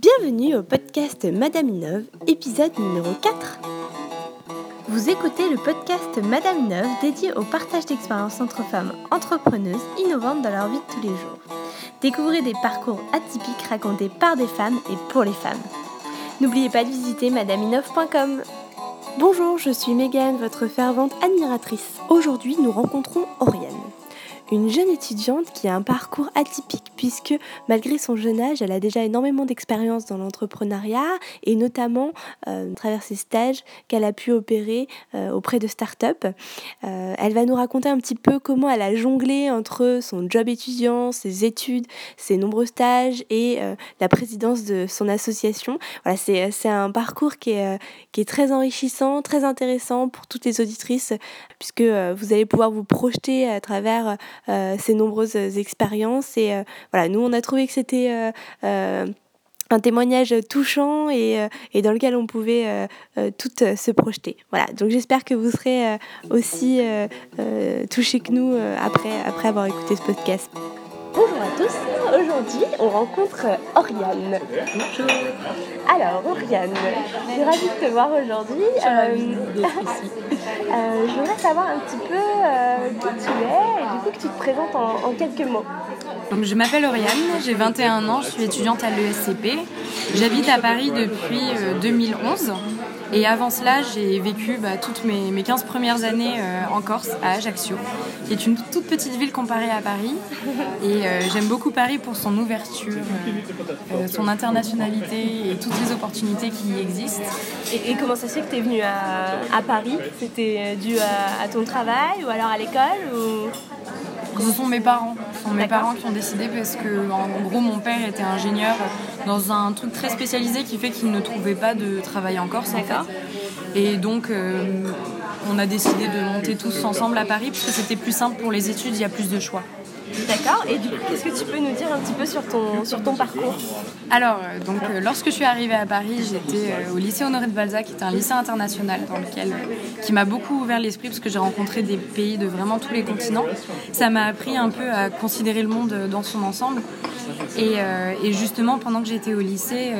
Bienvenue au podcast Madame Innove, épisode numéro 4. Vous écoutez le podcast Madame Innove dédié au partage d'expériences entre femmes entrepreneuses innovantes dans leur vie de tous les jours. Découvrez des parcours atypiques racontés par des femmes et pour les femmes. N'oubliez pas de visiter madameinove.com. Bonjour, je suis Megan, votre fervente admiratrice. Aujourd'hui, nous rencontrons Oriane une jeune étudiante qui a un parcours atypique puisque malgré son jeune âge, elle a déjà énormément d'expérience dans l'entrepreneuriat et notamment euh, à travers ses stages qu'elle a pu opérer euh, auprès de start-up. Euh, elle va nous raconter un petit peu comment elle a jonglé entre son job étudiant, ses études, ses nombreux stages et la présidence de son association. Voilà, c'est un parcours qui est, qui est très enrichissant, très intéressant pour toutes les auditrices puisque vous allez pouvoir vous projeter à travers euh, ces nombreuses expériences. Et euh, voilà, nous, on a trouvé que c'était euh, un témoignage touchant et, et, dans lequel on pouvait toutes se projeter. Voilà, donc j'espère que vous serez aussi touchés que nous après, après avoir écouté ce podcast. Bonjour à tous, aujourd'hui on rencontre Oriane. Bonjour. Alors Oriane, je suis ravie de te voir aujourd'hui. Euh, euh, je voudrais savoir un petit peu euh, qui tu es et du coup que tu te présentes en, en quelques mots. Donc, je m'appelle Oriane, j'ai 21 ans, je suis étudiante à l'ESCP. J'habite à Paris depuis 2011. Et avant cela, j'ai vécu bah, toutes mes, mes, 15 premières années euh, en Corse, à Ajaccio, qui est une toute petite ville comparée à Paris. Et euh, j'aime beaucoup Paris pour son ouverture, euh, son internationalité et toutes les opportunités qui y existent. Et, comment ça se fait que tu es venue à, Paris? C'était dû à, ton travail ou alors à l'école. Ce sont mes parents. Ce sont mes parents qui ont décidé parce que, en gros, mon père était ingénieur dans un truc très spécialisé qui fait qu'il ne trouvait pas de travail en Corse. En Et donc, euh, on a décidé de monter tous ensemble à Paris parce que c'était plus simple pour les études, il y a plus de choix. D'accord. Et du coup, qu'est-ce que tu peux nous dire un petit peu sur ton, sur ton parcours Alors, euh, donc, euh, lorsque je suis arrivée à Paris, j'étais euh, au lycée Honoré de Balzac, qui est un lycée international dans lequel, qui m'a beaucoup ouvert l'esprit parce que j'ai rencontré des pays de vraiment tous les continents. Ça m'a appris un peu à considérer le monde dans son ensemble. Et, et justement, pendant que j'étais au lycée,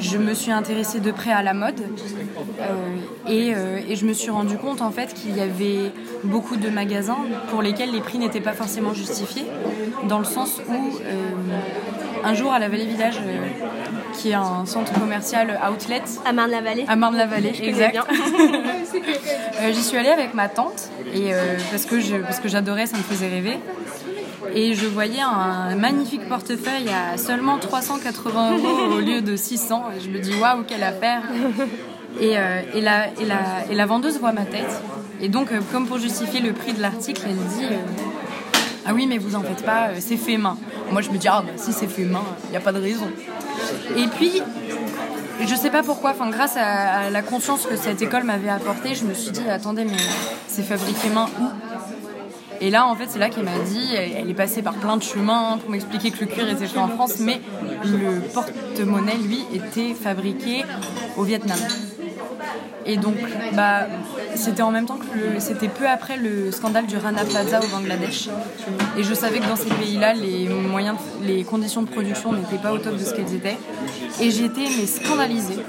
je me suis intéressée de près à la mode euh, euh, et, je me suis rendu compte en fait qu'il y avait beaucoup de magasins pour lesquels les prix n'étaient pas forcément justifiés, dans le sens où euh, un jour à la Vallée Village, qui est un centre commercial outlet. À Marne-la-Vallée. À Marne-la-Vallée, exact. J'y suis allée avec ma tante et parce que parce que j'adorais, ça me faisait rêver et je voyais un magnifique portefeuille à seulement 380 euros au lieu de 600. Et je me dis waouh, quelle affaire et, euh, et, la, vendeuse voit ma tête. Et donc, euh, comme pour justifier le prix de l'article, elle dit euh, Ah oui, mais vous en faites pas, c'est fait main. Moi, je me dis Ah, bah, si c'est fait main, il n'y a pas de raison. Et puis, je sais pas pourquoi, grâce à, à la conscience que cette école m'avait apportée, je me suis dit Attendez, mais c'est fabriqué main où? Et là, en fait, c'est là qu'elle m'a dit, elle est passée par plein de chemins pour m'expliquer que le cuir était fait en France, mais le porte-monnaie, lui, était fabriqué au Vietnam. Et donc, bah, c'était en même temps que c'était peu après le scandale du Rana Plaza au Bangladesh. Et je savais que dans ces pays-là, les moyens, les conditions de production n'étaient pas au top de ce qu'elles étaient. Et j'étais scandalisée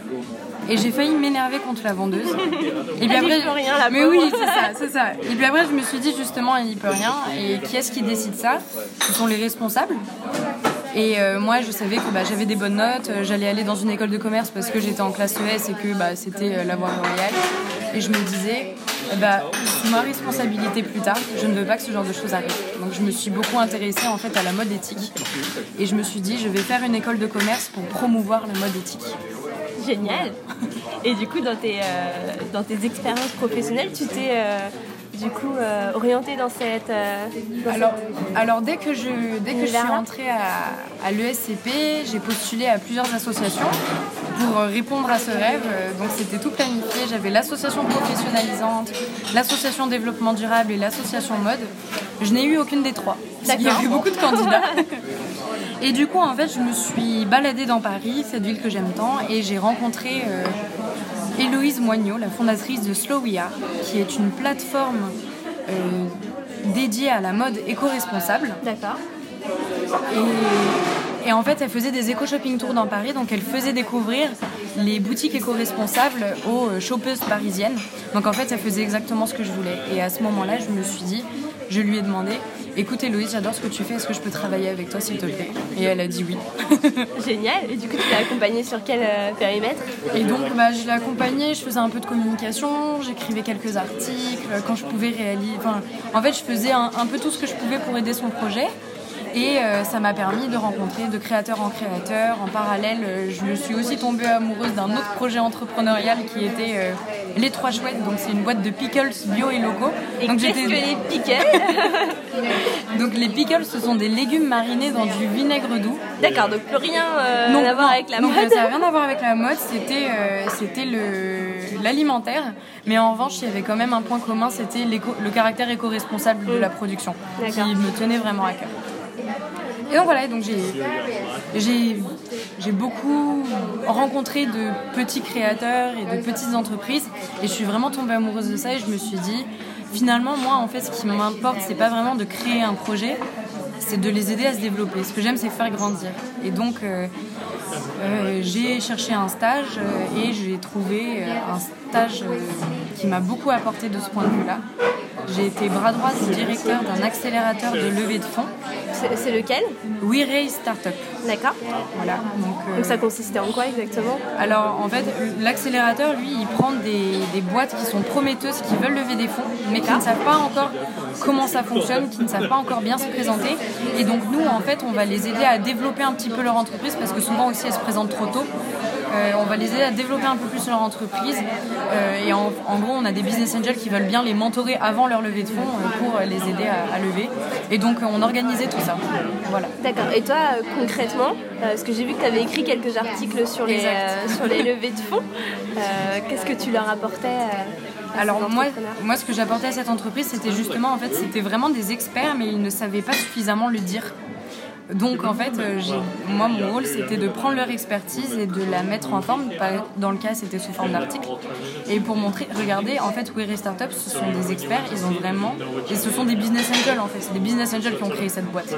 et j'ai failli m'énerver contre la vendeuse. Et puis après, peut rien là. Mais oui, c'est ça, c'est ça. Et puis après, je me suis dit justement, il n'y peut rien. Et qui est-ce qui décide ça? Ce sont les responsables. Et euh, moi, je savais que bah, j'avais des bonnes notes, euh, j'allais aller dans une école de commerce parce que j'étais en classe ES et que bah, c'était euh, la voie royale. Et je me disais, bah, ma responsabilité plus tard, je ne veux pas que ce genre de choses arrive. Donc je me suis beaucoup intéressée en fait à la mode éthique. Et je me suis dit, je vais faire une école de commerce pour promouvoir la mode éthique. Génial. Et du coup, dans tes, euh, dans tes expériences professionnelles, tu t'es euh, du coup euh, orientée dans cette. alors, alors, dès que je, dès que je suis entrée à, à l'ESCP, j'ai postulé à plusieurs associations pour répondre à ce rêve. Donc c'était tout planifié. J'avais l'association professionnalisante, l'association développement durable et l'association mode. Je n'ai eu aucune des trois. Il y a eu beaucoup de candidats. Et du coup, en fait, je me suis baladée dans Paris, cette ville que j'aime tant, et j'ai rencontré euh, Héloïse Moignot, la fondatrice de Slow We Are, qui est une plateforme euh, dédiée à la mode éco-responsable. D'accord. Et en fait, elle faisait des éco-shopping tours dans Paris, donc elle faisait découvrir les boutiques éco-responsables aux euh, shoppeuses parisiennes. Donc en fait, elle faisait exactement ce que je voulais. Et à ce moment-là, je me suis dit, je lui ai demandé, écoute Héloïse, j'adore ce que tu fais, est-ce que je peux travailler avec toi s'il te plaît? Et elle a dit oui. Génial. Et du coup, tu l'as accompagnée sur quel euh, périmètre? Et donc, bah, je l'ai accompagnée, je faisais un peu de communication, j'écrivais quelques articles, quand je pouvais réaliser. Enfin, en fait, je faisais un, un peu tout ce que je pouvais pour aider son projet. Et euh, ça m'a permis de rencontrer de créateur en créateur. En parallèle, euh, je suis aussi tombée amoureuse d'un autre projet entrepreneurial qui était euh, Les Trois Chouettes. Donc c'est une boîte de pickles bio et locaux. Et donc qu'est-ce que les pickles Donc les pickles, ce sont des légumes marinés dans du vinaigre doux. D'accord, donc plus rien à voir avec la donc, mode. ça n'a rien à voir avec la mode, c'était c'était le l'alimentaire. Mais en revanche, il y avait quand même un point commun, c'était le caractère éco-responsable de la production, qui me tenait vraiment à cœur. Et donc voilà, donc j'ai beaucoup rencontré de petits créateurs et de petites entreprises et je suis vraiment tombée amoureuse de ça et je me suis dit finalement moi en fait ce qui m'importe c'est pas vraiment de créer un projet, c'est de les aider à se développer. Ce que j'aime c'est faire grandir. Et donc euh, euh, j'ai cherché un stage euh, et j'ai trouvé un stage qui m'a beaucoup apporté de ce point de vue-là. J'ai été bras droit du directeur d'un accélérateur de levée de fonds. C'est lequel We Raise Startup. D'accord. Voilà. Donc, donc, ça consistait en quoi exactement Alors en fait, l'accélérateur, lui, il prend des, des, boîtes qui sont prometteuses, qui veulent lever des fonds, mais qui ne savent pas encore comment ça fonctionne, qui ne savent pas encore bien se présenter. Et donc nous, en fait, on va les aider à développer un petit peu leur entreprise parce que souvent aussi elles se présentent trop tôt. Euh, on va les aider à développer un peu plus leur entreprise. Euh, et en, gros, on a des business angels qui veulent bien les mentorer avant leur levée de fonds euh, pour les aider à, lever. Et donc, on organisait tout ça. Voilà. D'accord. Et toi, concrètement, parce que j'ai vu que tu avais écrit quelques articles sur les, sur les levées de fonds, qu'est-ce que tu leur apportais alors moi, moi, ce que j'apportais à cette entreprise, c'était justement, en fait, c'était vraiment des experts, mais ils ne savaient pas suffisamment le dire. Donc en fait, euh, moi mon rôle c'était de prendre leur expertise et de la mettre en forme. Dans le cas, c'était sous forme d'article. Et pour montrer, regardez, en fait, We Startup, ce sont des experts, ils ont vraiment. Et ce sont des business angels en fait, c'est des business angels qui ont créé cette boîte.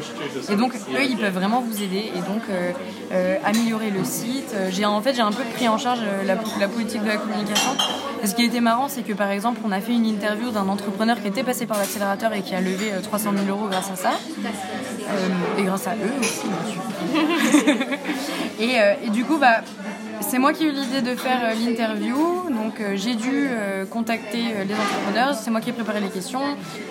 Et donc eux, ils peuvent vraiment vous aider et donc euh, euh, améliorer le site. En fait, j'ai un peu pris en charge la politique de la communication. Ce qui était marrant, c'est que par exemple, on a fait une interview d'un entrepreneur qui était passé par l'accélérateur et qui a levé 300 000 euros grâce à ça. et grâce à eux aussi, et, euh, et, du coup, bah, c'est moi qui ai eu l'idée de faire euh, l'interview, donc euh, j'ai dû contacter les entrepreneurs, c'est moi qui ai préparé les questions,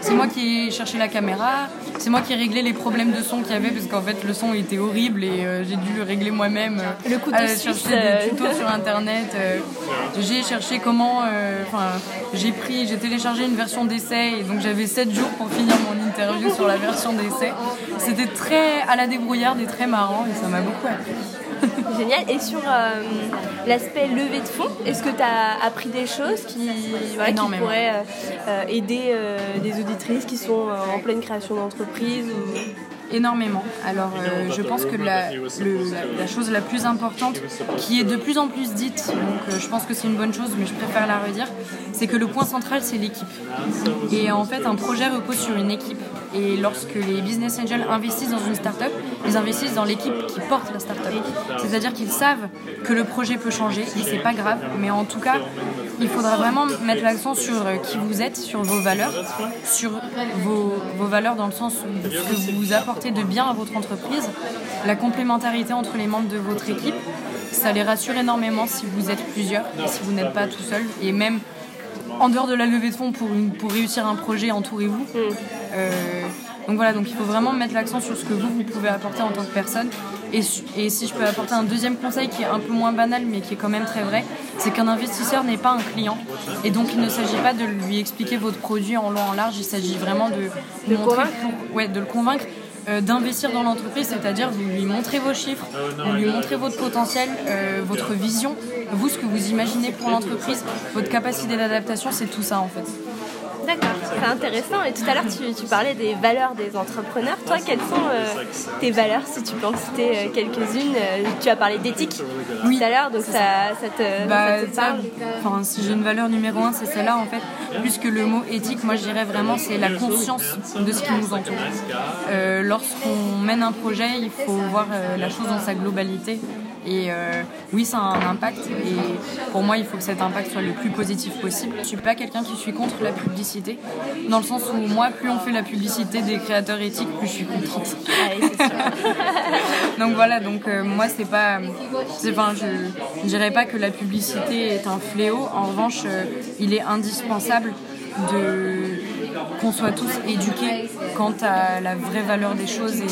c'est moi qui ai cherché la caméra, c'est moi qui ai réglé les problèmes de son qu'il y avait, parce qu'en fait le son était horrible et j'ai dû le régler moi-même. le coup de chercher des tutos sur internet, j'ai cherché comment, enfin j'ai pris, j'ai téléchargé une version d'essai et donc j'avais 7 jours pour finir mon interview sur la version d'essai. C'était très à la débrouillarde et très marrant et ça m'a beaucoup appris. Génial. Et sur euh, l'aspect levée de fonds, est-ce que tu as appris des choses qui, voilà, qui pourraient euh, euh, aider des auditrices qui sont en pleine création d'entreprise énormément. Alors euh, je pense que la, la, chose la plus importante, qui est de plus en plus dite, donc euh, je pense que c'est une bonne chose, mais je préfère la redire, c'est que le point central c'est l'équipe. Et en fait un projet repose sur une équipe. Et lorsque les business angels investissent dans une startup, ils investissent dans l'équipe qui porte la startup. C'est-à-dire qu'ils savent que le projet peut changer et c'est pas grave, mais en tout cas il faudra vraiment mettre l'accent sur euh, qui vous êtes, sur vos valeurs, sur vos, vos valeurs dans le sens où ce que vous apportez de bien à votre entreprise, la complémentarité entre les membres de votre équipe. Ça les rassure énormément si vous êtes plusieurs et si vous n'êtes pas tout seul. Et même en dehors de la levée de fonds pour, pour réussir un projet, entourez-vous. Mm. Euh, donc voilà, donc il faut vraiment mettre l'accent sur ce que vous, vous pouvez apporter en tant que personne. Et, et, si je peux apporter un deuxième conseil qui est un peu moins banal mais qui est quand même très vrai, c'est qu'un investisseur n'est pas un client. Et donc il ne s'agit pas de lui expliquer votre produit en long, en large, il s'agit vraiment de, de, convaincre. ouais, de le convaincre euh, d'investir dans l'entreprise, c'est-à-dire vous lui montrez vos chiffres, vous lui montrez votre potentiel, euh, votre vision, vous ce que vous imaginez pour l'entreprise, votre capacité d'adaptation, c'est tout ça en fait. D'accord, c'est intéressant. Et tout à l'heure, tu, parlais des valeurs des entrepreneurs. Toi, quelles sont euh, tes valeurs, si tu peux en citer euh, quelques-unes? Euh, Tu as parlé d'éthique oui. tout à l'heure, donc ça, ça, te, bah, parle? Enfin, si j'ai une valeur numéro un, c'est celle-là, en fait. Plus que le mot éthique, moi, je dirais vraiment, c'est la conscience de ce qui nous entoure. Lorsqu'on mène un projet, il faut voir la chose dans sa globalité. Et euh, oui, ça a un impact. Et pour moi, il faut que cet impact soit le plus positif possible. Je suis pas quelqu'un qui suis contre la publicité, dans le sens où moi, plus on fait la publicité des créateurs éthiques, plus je suis contre. Ah donc voilà, donc euh, moi, c'est pas. Enfin, je ne dirais pas que la publicité est un fléau. En revanche, euh, il est indispensable de qu'on soit tous éduqués quant à la vraie valeur des choses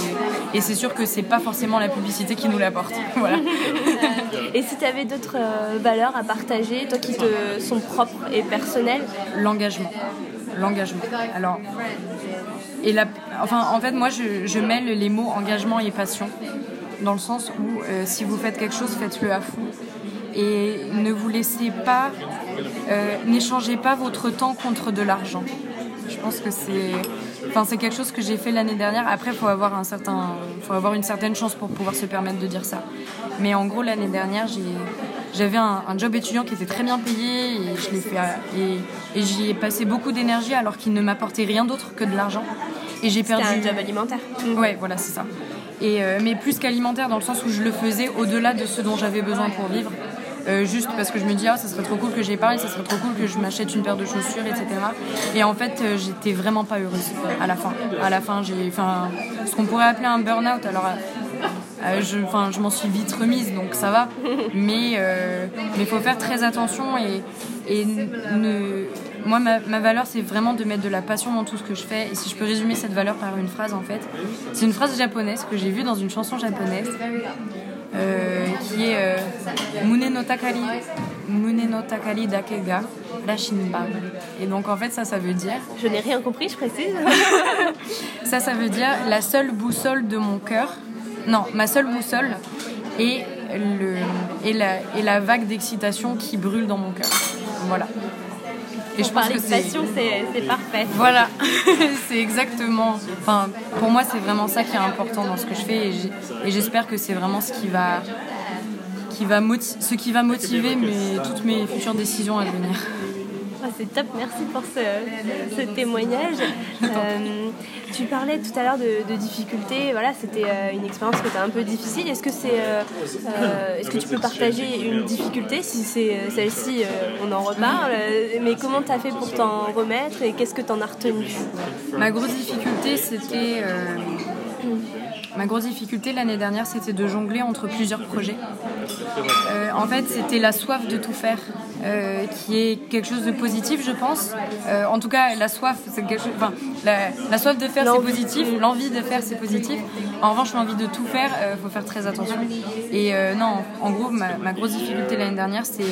et, c'est sûr que c'est pas forcément la publicité qui nous l'apporte. Voilà. et si tu avais d'autres euh, valeurs à partager, toi qui te sont propres et personnelles? L'engagement. L'engagement. Alors, enfin, en fait, moi, je, mêle les mots engagement et passion, dans le sens où euh, si vous faites quelque chose, faites-le à fond. Et ne vous laissez pas, euh, n'échangez pas votre temps contre de l'argent. Je pense que c'est, enfin, c'est quelque chose que j'ai fait l'année dernière. Après, faut avoir un certain, faut avoir une certaine chance pour pouvoir se permettre de dire ça. Mais en gros, l'année dernière, j'avais un, job étudiant qui était très bien payé et je l'ai fait et, et j'y ai passé beaucoup d'énergie alors qu'il ne m'apportait rien d'autre que de l'argent. Et j'ai perdu. un job alimentaire. Ouais, voilà, c'est ça. Et euh, mais plus qu'alimentaire dans le sens où je le faisais au-delà de ce dont j'avais besoin pour vivre. Euh, juste parce que je me dis ah ça serait trop cool que j'épargne, ça serait trop cool que je m'achète une paire de chaussures, etc. Et en fait euh, j'étais vraiment pas heureuse à la fin. À la fin j'ai, enfin, ce qu'on pourrait appeler un burn-out. Alors euh, je, je m'en suis vite remise, donc ça va. Mais il faut faire très attention et, et ne... moi, ma, ma valeur, c'est vraiment de mettre de la passion dans tout ce que je fais. Et si je peux résumer cette valeur par une phrase, en fait, c'est une phrase japonaise que j'ai vue dans une chanson japonaise. Euh, qui est euh, Mune no Takari, Mune no Takari Dakega Rashinba. Et donc en fait ça, ça veut dire... Je n'ai rien compris, je précise. ça, ça veut dire la seule boussole de mon cœur. Non, ma seule boussole est, le, et, la, et la vague d'excitation qui brûle dans mon cœur. Voilà. Et je pense que c'est parfait. Voilà, c'est exactement. Enfin, pour moi, c'est vraiment ça qui est important dans ce que je fais, et j'espère que c'est vraiment ce qui va, qui va ce qui va motiver mes, toutes mes futures décisions à venir. Ah, c'est top, merci pour ce, témoignage. Euh, tu parlais tout à l'heure de, difficultés, voilà, c'était euh, une expérience qui était un peu difficile. Est-ce que, c'est, euh, est-ce que tu peux partager une difficulté? Si c'est celle-ci, on en reparle. Mais comment tu as fait pour t'en remettre et qu'est-ce que tu en as retenu? Ma grosse difficulté, c'était. Ma grosse difficulté l'année dernière, c'était de jongler entre plusieurs projets. en fait, c'était la soif de tout faire. Euh, qui est quelque chose de positif, je pense. Euh, en tout cas, la soif, c'est quelque chose. Enfin, la, soif de faire, c'est positif. L'envie de faire, c'est positif. En revanche, l'envie de tout faire, il euh, faut faire très attention. Et non, en gros, ma, ma grosse difficulté l'année dernière, c'est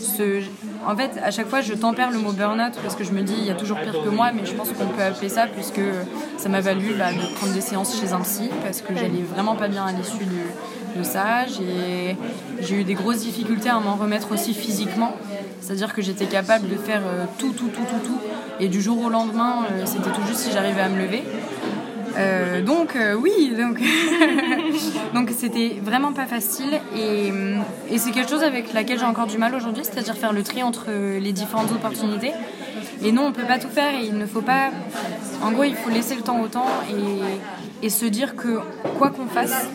ce. En fait, à chaque fois, je tempère le mot burn-out parce que je me dis, il y a toujours pire que moi, mais je pense qu'on peut appeler ça puisque ça m'a valu de prendre des séances chez un psy parce que j'allais vraiment pas bien à l'issue de de ça. J'ai eu des grosses difficultés à m'en remettre aussi physiquement. C'est-à-dire que j'étais capable de faire euh, tout, tout, tout, tout, tout. Et du jour au lendemain, euh, c'était tout juste si j'arrivais à me lever. Euh, donc oui, donc donc c'était vraiment pas facile et, c'est quelque chose avec laquelle j'ai encore du mal aujourd'hui, c'est-à-dire faire le tri entre les différentes opportunités. Et non, on peut pas tout faire et il ne faut pas. En gros, il faut laisser le temps au temps et se dire que quoi qu'on fasse,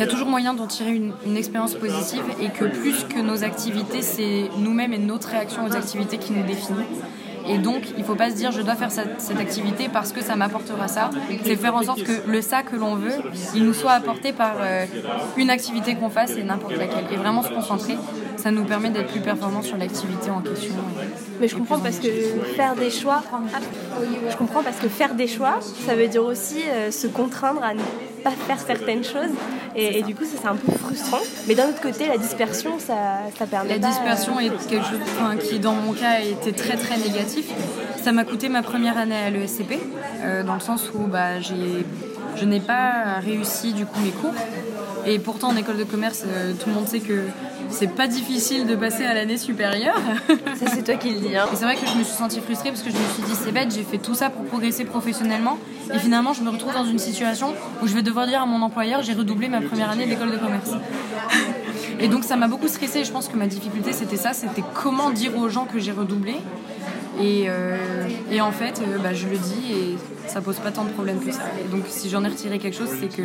il y a toujours moyen d'en tirer une, expérience positive et que plus que nos activités, c'est nous-mêmes et notre réaction aux activités qui nous définit. Et donc, il ne faut pas se dire je dois faire cette, activité parce que ça m'apportera ça. C'est faire en sorte que le ça que l'on veut, il nous soit apporté par euh, une activité qu'on fasse et n'importe laquelle. Et vraiment se concentrer, ça nous permet d'être plus performants sur l'activité en question. Mais je comprends parce que faire des choix, je comprends parce que faire des choix, ça veut dire aussi euh, se contraindre à ne pas faire certaines choses. Et, du coup, ça c'est un peu frustrant. Mais d'un autre côté, la dispersion, ça, ça permet. La dispersion est quelque chose qui, dans mon cas, a été très très négatif. Ça m'a coûté ma première année à l'ESCP, euh, dans le sens où bah, je n'ai pas réussi du coup mes cours. Et pourtant, en école de commerce, euh, tout le monde sait que c'est pas difficile de passer à l'année supérieure. Ça, c'est toi qui le dis. Hein. Et c'est vrai que je me suis sentie frustrée parce que je me suis dit, c'est bête, j'ai fait tout ça pour progresser professionnellement. Et finalement, je me retrouve dans une situation où je vais devoir dire à mon employeur, j'ai redoublé ma première année d'école de commerce. Et donc, ça m'a beaucoup stressée. Je pense que ma difficulté, c'était ça c'était comment dire aux gens que j'ai redoublé. Et, euh, et, en fait, euh, bah, je le dis et ça pose pas tant de problèmes que ça. donc, si j'en ai retiré quelque chose, c'est que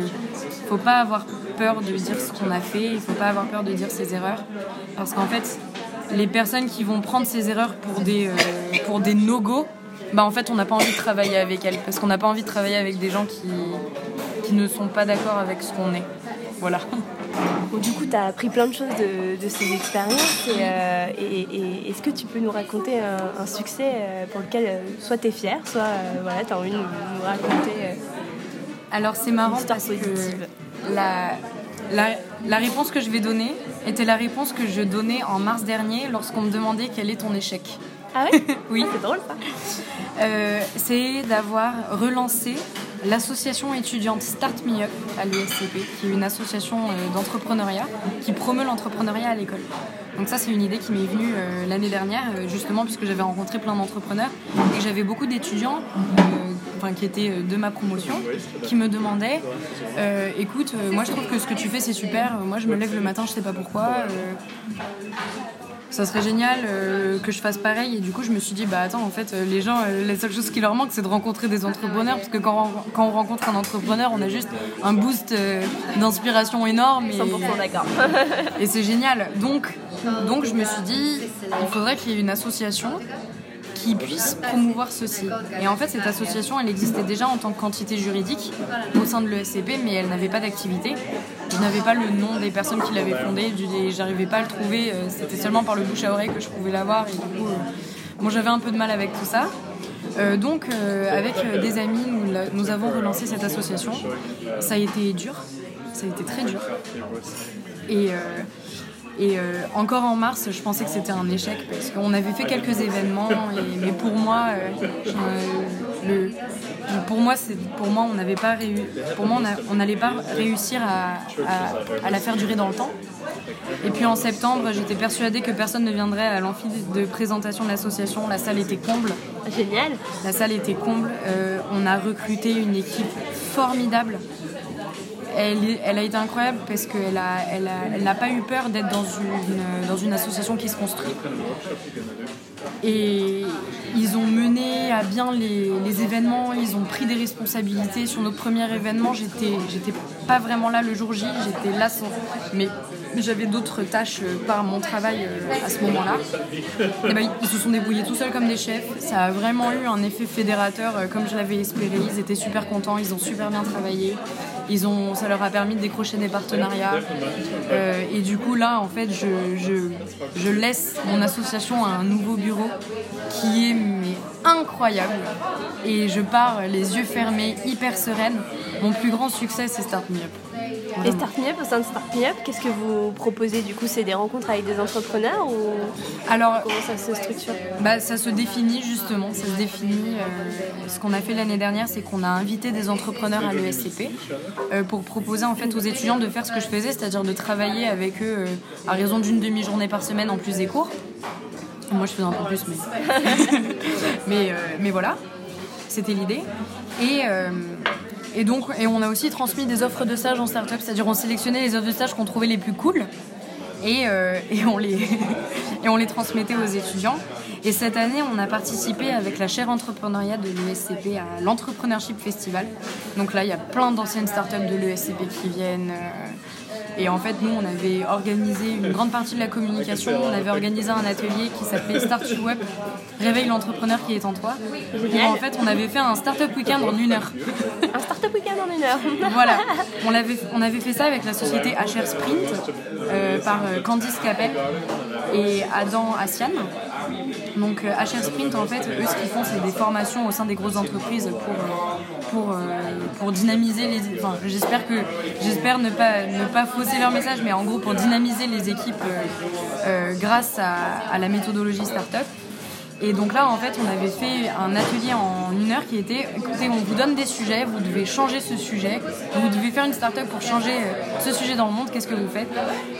faut pas avoir peur de dire ce qu'on a fait, il faut pas avoir peur de dire ses erreurs. Parce qu'en fait, les personnes qui vont prendre ces erreurs pour des, euh, des no-go, bah en fait on n'a pas envie de travailler avec elles parce qu'on n'a pas envie de travailler avec des gens qui, qui ne sont pas d'accord avec ce qu'on est. Voilà. du coup, tu as appris plein de choses de, ces expériences. Euh, et, est-ce que tu peux nous raconter un, succès euh, pour lequel soit tu es fier, soit voilà, tu as envie de nous raconter Alors, c'est marrant parce que la, la, la, réponse que je vais donner était la réponse que je donnais en mars dernier lorsqu'on me demandait quel est ton échec. Ah oui Oui. Ah, c'est drôle ça. Euh, c'est d'avoir relancé l'association étudiante Start Me Up à l'USCP, qui est une association euh, d'entrepreneuriat qui promeut l'entrepreneuriat à l'école. Donc ça, c'est une idée qui m'est venue euh, l'année dernière, justement, puisque j'avais rencontré plein d'entrepreneurs et j'avais beaucoup d'étudiants qui étaient de ma promotion, qui me demandaient écoute, moi je trouve que ce que tu fais c'est super, moi je me lève le matin, je sais pas pourquoi, ça serait génial euh, que je fasse pareil. Et du coup, je me suis dit, bah attends, en fait, euh, les gens, euh, la seule chose qui leur manque, c'est de rencontrer des entrepreneurs. Parce que quand on, quand on rencontre un entrepreneur, on a juste un boost d'inspiration énorme. Et, 100% d'accord. et c'est génial. Donc, donc, je me suis dit, il faudrait qu'il y ait une association qui puisse promouvoir ceci. Et en fait, cette association, elle existait déjà en tant qu'entité juridique au sein de l'ESCP, mais elle n'avait pas d'activité. Je n'avais pas le nom des personnes qui l'avaient fondée, j'arrivais pas à le trouver, euh, c'était seulement par le bouche à oreille que je pouvais l'avoir, et du coup, euh, j'avais un peu de mal avec tout ça. Euh, donc, avec des amis, nous, avons relancé cette association. Ça a été dur, ça a été très dur. Et et euh, encore en mars, je pensais que c'était un échec parce qu'on avait fait quelques événements, mais pour moi, euh, pour moi, pour moi, on n'avait pas pour moi, on n'allait pas réussir à, la faire durer dans le temps. Et puis en septembre, j'étais persuadée que personne ne viendrait à l'amphi de présentation de l'association. La salle était comble. Génial. La salle était comble. Euh, on a recruté une équipe formidable elle, a été incroyable parce qu'elle n'a pas eu peur d'être dans une, association qui se construit. Et ils ont mené à bien les, événements, ils ont pris des responsabilités. Sur notre premier événement, j'étais, pas vraiment là le jour J, j'étais là sans. Mais j'avais d'autres tâches euh, par mon travail euh, à ce moment-là. Et ben, ils se sont débrouillés tout seuls comme des chefs. Ça a vraiment eu un effet fédérateur euh, comme je l'avais espéré. Ils étaient super contents, ils ont super bien travaillé. Ils ça leur a permis de décrocher des partenariats. et du coup, là, en fait, je, laisse mon association à un nouveau bureau qui est incroyable. Et je pars les yeux fermés, hyper sereine. Mon plus grand succès, c'est Start Me Up. Et Start Me Up, au sein de Start Me Up, qu'est-ce que vous proposez du coup C'est des rencontres avec des entrepreneurs ou Alors, comment ça se structure? bah, Ça se définit justement. Ça se définit. Euh, ce qu'on a fait l'année dernière, c'est qu'on a invité des entrepreneurs à l'ESCP euh, pour proposer en fait aux étudiants de faire ce que je faisais, c'est-à-dire de travailler avec eux euh, à raison d'une demi-journée par semaine en plus des cours. Moi, je faisais un peu plus, mais, mais, voilà, c'était l'idée. Et, et donc, et on a aussi transmis des offres de stage en startup, c'est-à-dire on sélectionnait les offres de stage qu'on trouvait les plus cool et, euh, on les, et on les transmettait aux étudiants. Et cette année, on a participé avec la chaire entrepreneuriat de l'ESCP à l'Entrepreneurship Festival. Donc là, il y a plein d'anciennes startups de l'ESCP qui viennent. Euh, et en fait, nous, on avait organisé une grande partie de la communication. On avait organisé un atelier qui s'appelait Start Web, réveille l'entrepreneur qui est en toi. Et en fait, on avait fait un startup week-end en une heure. Un startup week-end en une heure. voilà. On avait, on avait fait ça avec la société HR Sprint euh, par euh, Candice Capel et Adam Asian. Donc HR euh, Sprint, en fait, eux, ce qu'ils font, c'est des formations au sein des grosses entreprises pour, pour, pour dynamiser les... Enfin, j'espère que j'espère ne pas, ne pas fausser leur message, mais en gros, pour dynamiser les équipes grâce à, à la méthodologie startup. Et donc là, en fait, on avait fait un atelier en une heure qui était, écoutez, on vous donne des sujets, vous devez changer ce sujet, vous devez faire une start-up pour changer euh, ce sujet dans le monde, qu'est-ce que vous faites?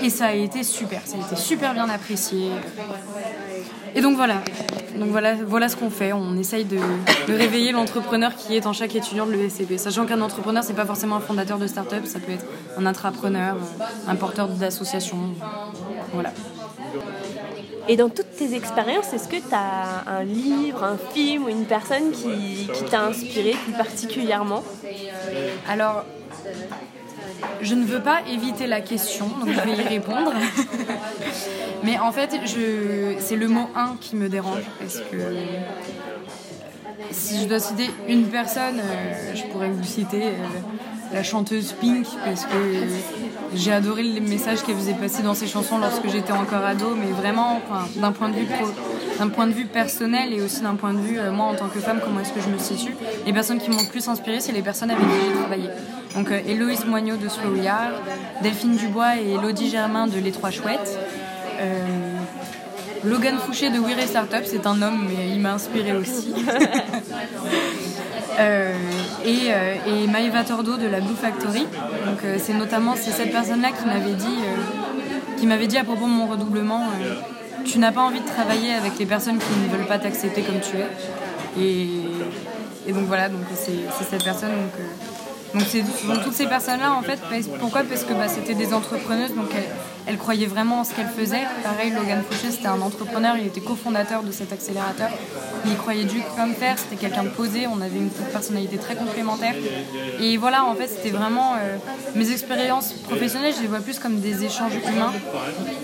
Et ça a été super, ça a été super bien apprécié. Et donc voilà, donc voilà, voilà ce qu'on fait. On essaye de, réveiller l'entrepreneur qui est en chaque étudiant de l'ESCP. Sachant qu'un entrepreneur, c'est pas forcément un fondateur de start-up, ça peut être un intrapreneur, euh, un porteur d'association. Voilà. Et dans toutes tes expériences, est-ce que tu as un livre, un film ou une personne qui, t'a inspiré plus particulièrement? Alors, je ne veux pas éviter la question, donc je vais y répondre. Mais en fait, c'est le mot un qui me dérange. Parce que si je dois citer une personne, euh, je pourrais vous citer euh, la chanteuse Pink, parce que j'ai adoré les messages qu'elle faisait passer dans ses chansons lorsque j'étais encore ado, mais vraiment d'un point de vue d'un point de vue personnel et aussi d'un point de vue euh, moi en tant que femme, comment est-ce que je me situe. Les personnes qui m'ont le plus inspiré, c'est les personnes avec qui j'ai travaillé. Donc Héloïse Moignot de Slow Delphine Dubois et Elodie Germain de Les Trois Chouettes. Euh, Logan Fouché de Weary Startup, c'est un homme, mais il m'a inspiré aussi. Euh, et, euh, et, Maëva Tordo de la Blue Factory. Donc euh, c'est notamment cette personne-là qui m'avait dit, qui m'avait dit à propos de mon redoublement, tu n'as pas envie de travailler avec les personnes qui ne veulent pas t'accepter comme tu es. Et, et donc voilà, donc c'est cette personne. Donc, donc, donc, toutes ces personnes-là, en fait, pourquoi? Parce que bah, c'était des entrepreneuses, donc elles, croyaient vraiment en ce qu'elles faisaient. Pareil, Logan Fouché, c'était un entrepreneur, il était cofondateur de cet accélérateur. Il croyait dur comme faire, c'était quelqu'un de posé, on avait une personnalité très complémentaire. Et voilà, en fait, c'était vraiment euh, mes expériences professionnelles, je les vois plus comme des échanges humains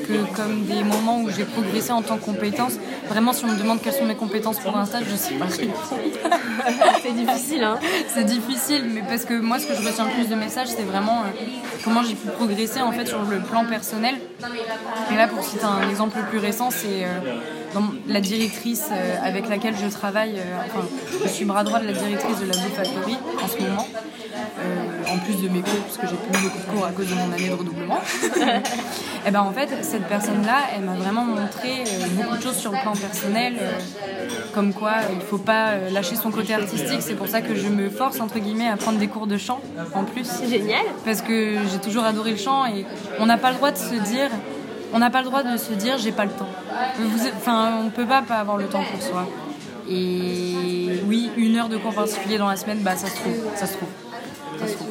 que comme des moments où j'ai progressé en tant que compétence. Vraiment, si on me demande quelles sont mes compétences pour un stage, je sais pas. c'est difficile, hein C'est difficile, mais parce que moi, ce que je retiens le plus de messages, c'est vraiment euh, comment j'ai pu progresser en fait sur le plan personnel. Et là, pour citer un exemple le plus récent, c'est euh, la directrice euh, avec laquelle je travaille. enfin, je suis bras droit de la directrice de la Blue Factory en ce moment. en plus de mes cours, parce que j'ai plus beaucoup de cours à cause de mon année de redoublement. et ben en fait, cette personne-là, elle m'a vraiment montré beaucoup de choses sur le plan personnel, comme quoi il ne faut pas lâcher son côté artistique. C'est pour ça que je me force entre guillemets à prendre des cours de chant en plus. C'est génial. Parce que j'ai toujours adoré le chant et on n'a pas le droit de se dire, on n'a pas le droit de se dire j'ai pas le temps. enfin, on peut pas pas avoir le temps pour soi. Et oui, une heure de cours particulier dans la semaine, bah ça se trouve, ça se trouve. Ça se trouve.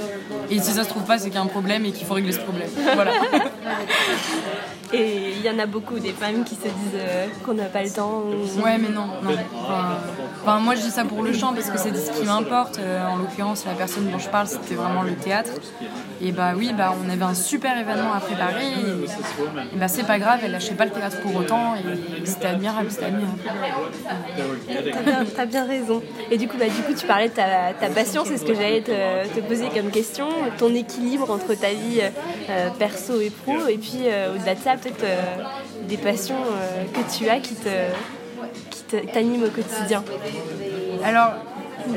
Et si ça se trouve pas, c'est qu'il y a un problème et qu'il faut régler ce problème. Voilà. Et il y en a beaucoup des femmes qui se disent euh, qu'on n'a pas le temps. Ouais, mais non, non. Enfin, moi, je dis ça pour le chant parce que c'est ce qui m'importe. Euh, en l'occurrence, la personne dont je parle, c'était vraiment le théâtre. Et bah oui, bah, on avait un super événement à préparer. Et, bah, c'est pas grave, elle lâchait pas le théâtre pour autant. Et c'était admirable, c'était admirable. T'as bien, raison. Et du coup, bah, du coup, tu parlais de ta, passion, c'est ce que j'allais te, poser comme question. Ton équilibre entre ta vie euh, perso et pro, et puis au-delà de ça, peut-être des passions que tu as qui te t'anime au quotidien Alors,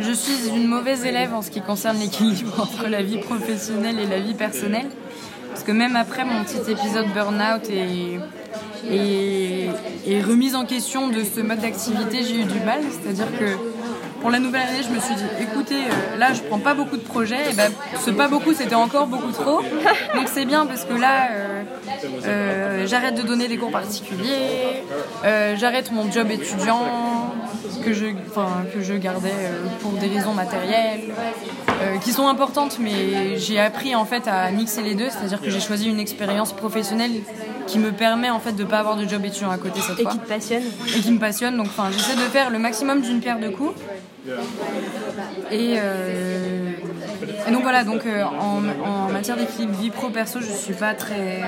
je suis une mauvaise élève en ce qui concerne l'équilibre entre la vie professionnelle et la vie personnelle. Parce que même après mon petit épisode burn-out et, et, remise en question de ce mode d'activité, j'ai eu du mal. C'est-à-dire que pour la nouvelle année, je me suis dit, écoutez, euh, là, je prends pas beaucoup de projets. Et ben, ce pas beaucoup, c'était encore beaucoup trop. Donc c'est bien parce que là, euh, euh, j'arrête de donner des cours particuliers, j'arrête mon job étudiant que je, que je gardais pour des raisons matérielles, qui sont importantes, mais j'ai appris en fait à mixer les deux, c'est-à-dire que j'ai choisi une expérience professionnelle qui me permet en fait de pas avoir de job étudiant à côté cette fois. Et qui te passionne. Et qui me passionne, donc j'essaie de faire le maximum d'une pierre de coups. Et, euh, et, donc voilà, donc euh, en, en, matière d'équilibre vie pro perso, je suis pas très,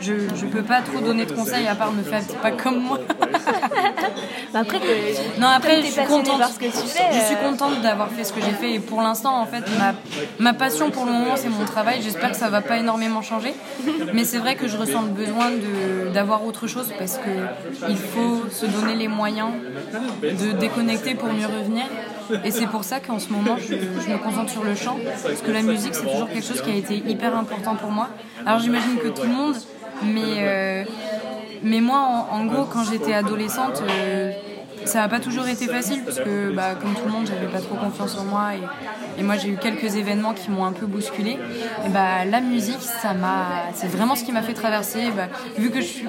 je, je peux pas trop donner de conseils à part me faire pas comme moi. Bah, après, non après je suis contente parce que tu fais. Je suis euh, contente d'avoir fait ce que j'ai fait et pour l'instant en fait ma, ma passion pour le moment c'est mon travail. J'espère que ça va pas énormément changer, mais c'est vrai que je ressens le besoin d'avoir autre chose parce que il faut se donner les moyens de déconnecter pour mieux revenir. Et c'est pour ça qu'en ce moment, je, me concentre sur le chant, parce que la musique, c'est toujours quelque chose qui a été hyper important pour moi. Alors j'imagine que tout le monde, mais, euh, mais moi, en, gros, quand j'étais adolescente, euh, ça n'a pas toujours été facile parce que, bah, comme tout le monde, j'avais pas trop confiance en moi et, moi j'ai eu quelques événements qui m'ont un peu bousculé. Et bah, la musique, c'est vraiment ce qui m'a fait traverser. Bah, vu que je suis,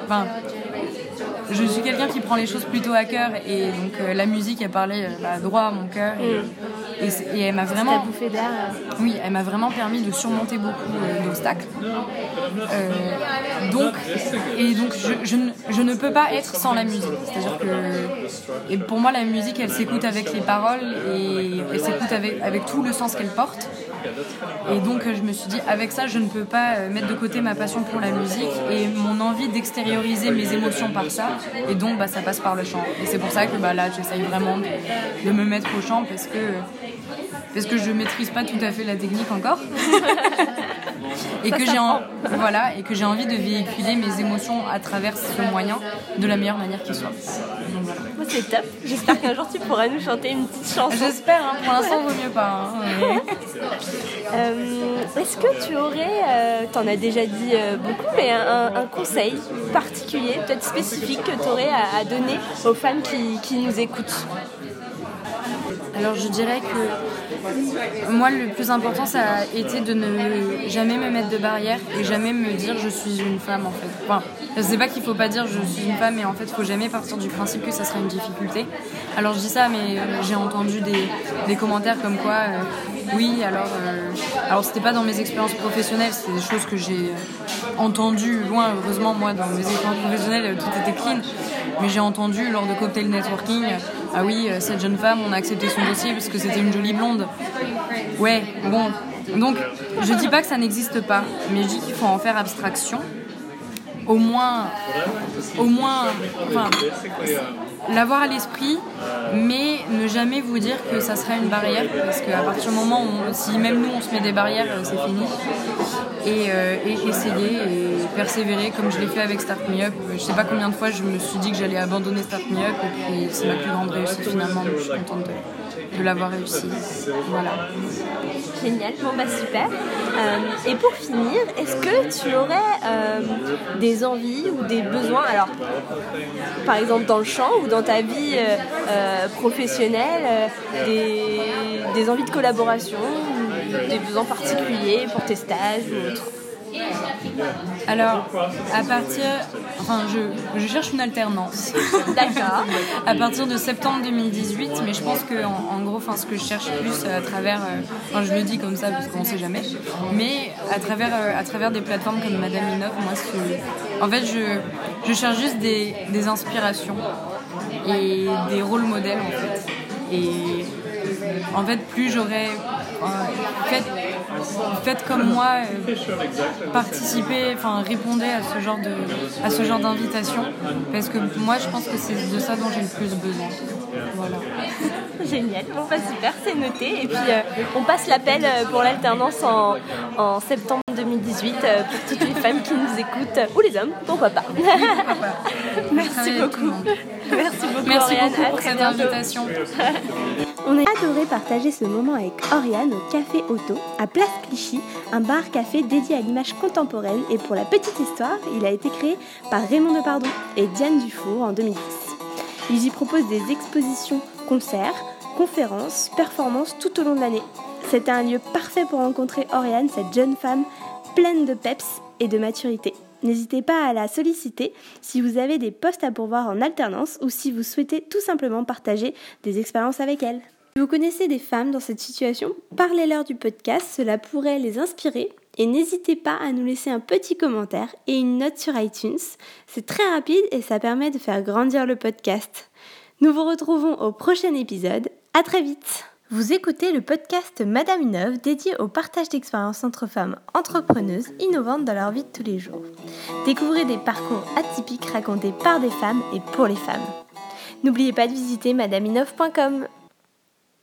je suis quelqu'un qui prend les choses plutôt à cœur et donc euh, la musique a parlé euh, bah, droit à mon cœur et, et elle m'a vraiment bouffé d'air. oui elle m'a vraiment permis de surmonter beaucoup d'obstacles. Euh, donc et donc je, je ne, je ne peux pas être sans la musique. C'est à dire que et pour moi la musique elle s'écoute avec les paroles et elle s'écoute avec, avec tout le sens qu'elle porte et donc euh, je me suis dit, avec ça, je ne peux pas euh, mettre de côté ma passion pour la musique et mon envie d'extérioriser mes émotions par ça. Et donc, bah, ça passe par le chant. Et c'est pour ça que bah, là, j'essaye vraiment de, me mettre au chant parce que, parce que je maîtrise pas tout à fait la technique encore. et que j'ai en- voilà et que j'ai envie de véhiculer mes émotions à travers ce moyen de la meilleure manière qui soit. Donc, voilà. Moi, c'est top. J'espère qu'un jour tu pourras nous chanter une petite chanson. J'espère, hein, pour l'instant, vaut mieux pas. hein, Euh, Est-ce que tu aurais, euh, t'en as déjà dit euh, beaucoup, mais un, un conseil particulier, peut-être spécifique, que tu aurais à, à donner aux femmes qui, qui nous écoutent? Alors je dirais que moi le plus important ça a été de ne jamais me mettre de barrière et jamais me dire je suis une femme en fait. Enfin, je sais pas qu'il faut pas dire je suis une femme mais en fait faut jamais partir du principe que ça serait une difficulté. Alors je dis ça mais j'ai entendu des, commentaires comme quoi euh, oui alors euh, alors c'était pas dans mes expériences professionnelles c'est des choses que j'ai entendues loin heureusement moi dans mes expériences professionnelles euh, tout était clean mais j'ai entendu lors de cocktail networking ah oui euh, cette jeune femme on a accepté son dossier parce que c'était une jolie blonde. Ouais bon donc je dis pas que ça n'existe pas mais je dis qu'il faut en faire abstraction. Au moins au moins l'avoir à l'esprit mais ne jamais vous dire que ça serait une barrière parce qu'à partir du moment où si même nous on se met des barrières euh, c'est fini. Et, euh, et essayer et persévérer comme je l'ai fait avec Start Me Up. Je sais pas combien de fois je me suis dit que j'allais abandonner Start Me Up et puis c'est ma plus grande réussite finalement donc je suis contente de, de l'avoir réussi. Voilà. Génial, bon bah super. Euh, et pour finir, est-ce que tu aurais euh, des envies ou des besoins, alors par exemple dans le chant ou dans ta vie euh, professionnelle, des, des envies de collaboration, ou des besoins particuliers pour tes stages ou autre alors à partir enfin je, je cherche une alternance D'accord. à partir de septembre 2018, mais je pense que en, en gros, enfin, ce que je cherche plus à travers, euh, enfin, je le dis comme ça parce qu'on sait jamais, mais à travers, euh, à travers des plateformes comme Madame Inov, moi, ce que- en fait, je, je cherche juste des, des inspirations et des rôles modèles en fait. Et en fait, plus j'aurais euh, fait, faites comme moi, euh, participez, enfin répondez à ce genre de, à ce genre d'invitation, parce que moi je pense que c'est de ça dont j'ai le plus besoin. Voilà. Génial, bon bah super, c'est noté. Et puis euh, on passe l'appel euh, pour l'alternance en, en septembre 2018 euh, pour toutes les femmes qui nous écoutent, ou les hommes, pourquoi pas. Merci beaucoup. Merci beaucoup. Merci Oriane. beaucoup pour cette invitation. On a adoré partager ce moment avec Oriane au Café Auto à Place Clichy, un bar-café dédié à l'image contemporaine et pour la petite histoire, il a été créé par Raymond Depardon et Diane Dufour en 2010. Ils y proposent des expositions, concerts, conférences, performances tout au long de l'année. C'était un lieu parfait pour rencontrer Oriane, cette jeune femme pleine de peps et de maturité. N'hésitez pas à la solliciter si vous avez des postes à pourvoir en alternance ou si vous souhaitez tout simplement partager des expériences avec elle. Vous connaissez des femmes dans cette situation, parlez-leur du podcast, cela pourrait les inspirer. Et n'hésitez pas à nous laisser un petit commentaire et une note sur iTunes. C'est très rapide et ça permet de faire grandir le podcast. Nous vous retrouvons au prochain épisode. À très vite Vous écoutez le podcast Madame Innove dédié au partage d'expériences entre femmes entrepreneuses innovantes dans leur vie de tous les jours. Découvrez des parcours atypiques racontés par des femmes et pour les femmes. N'oubliez pas de visiter madameinov.com.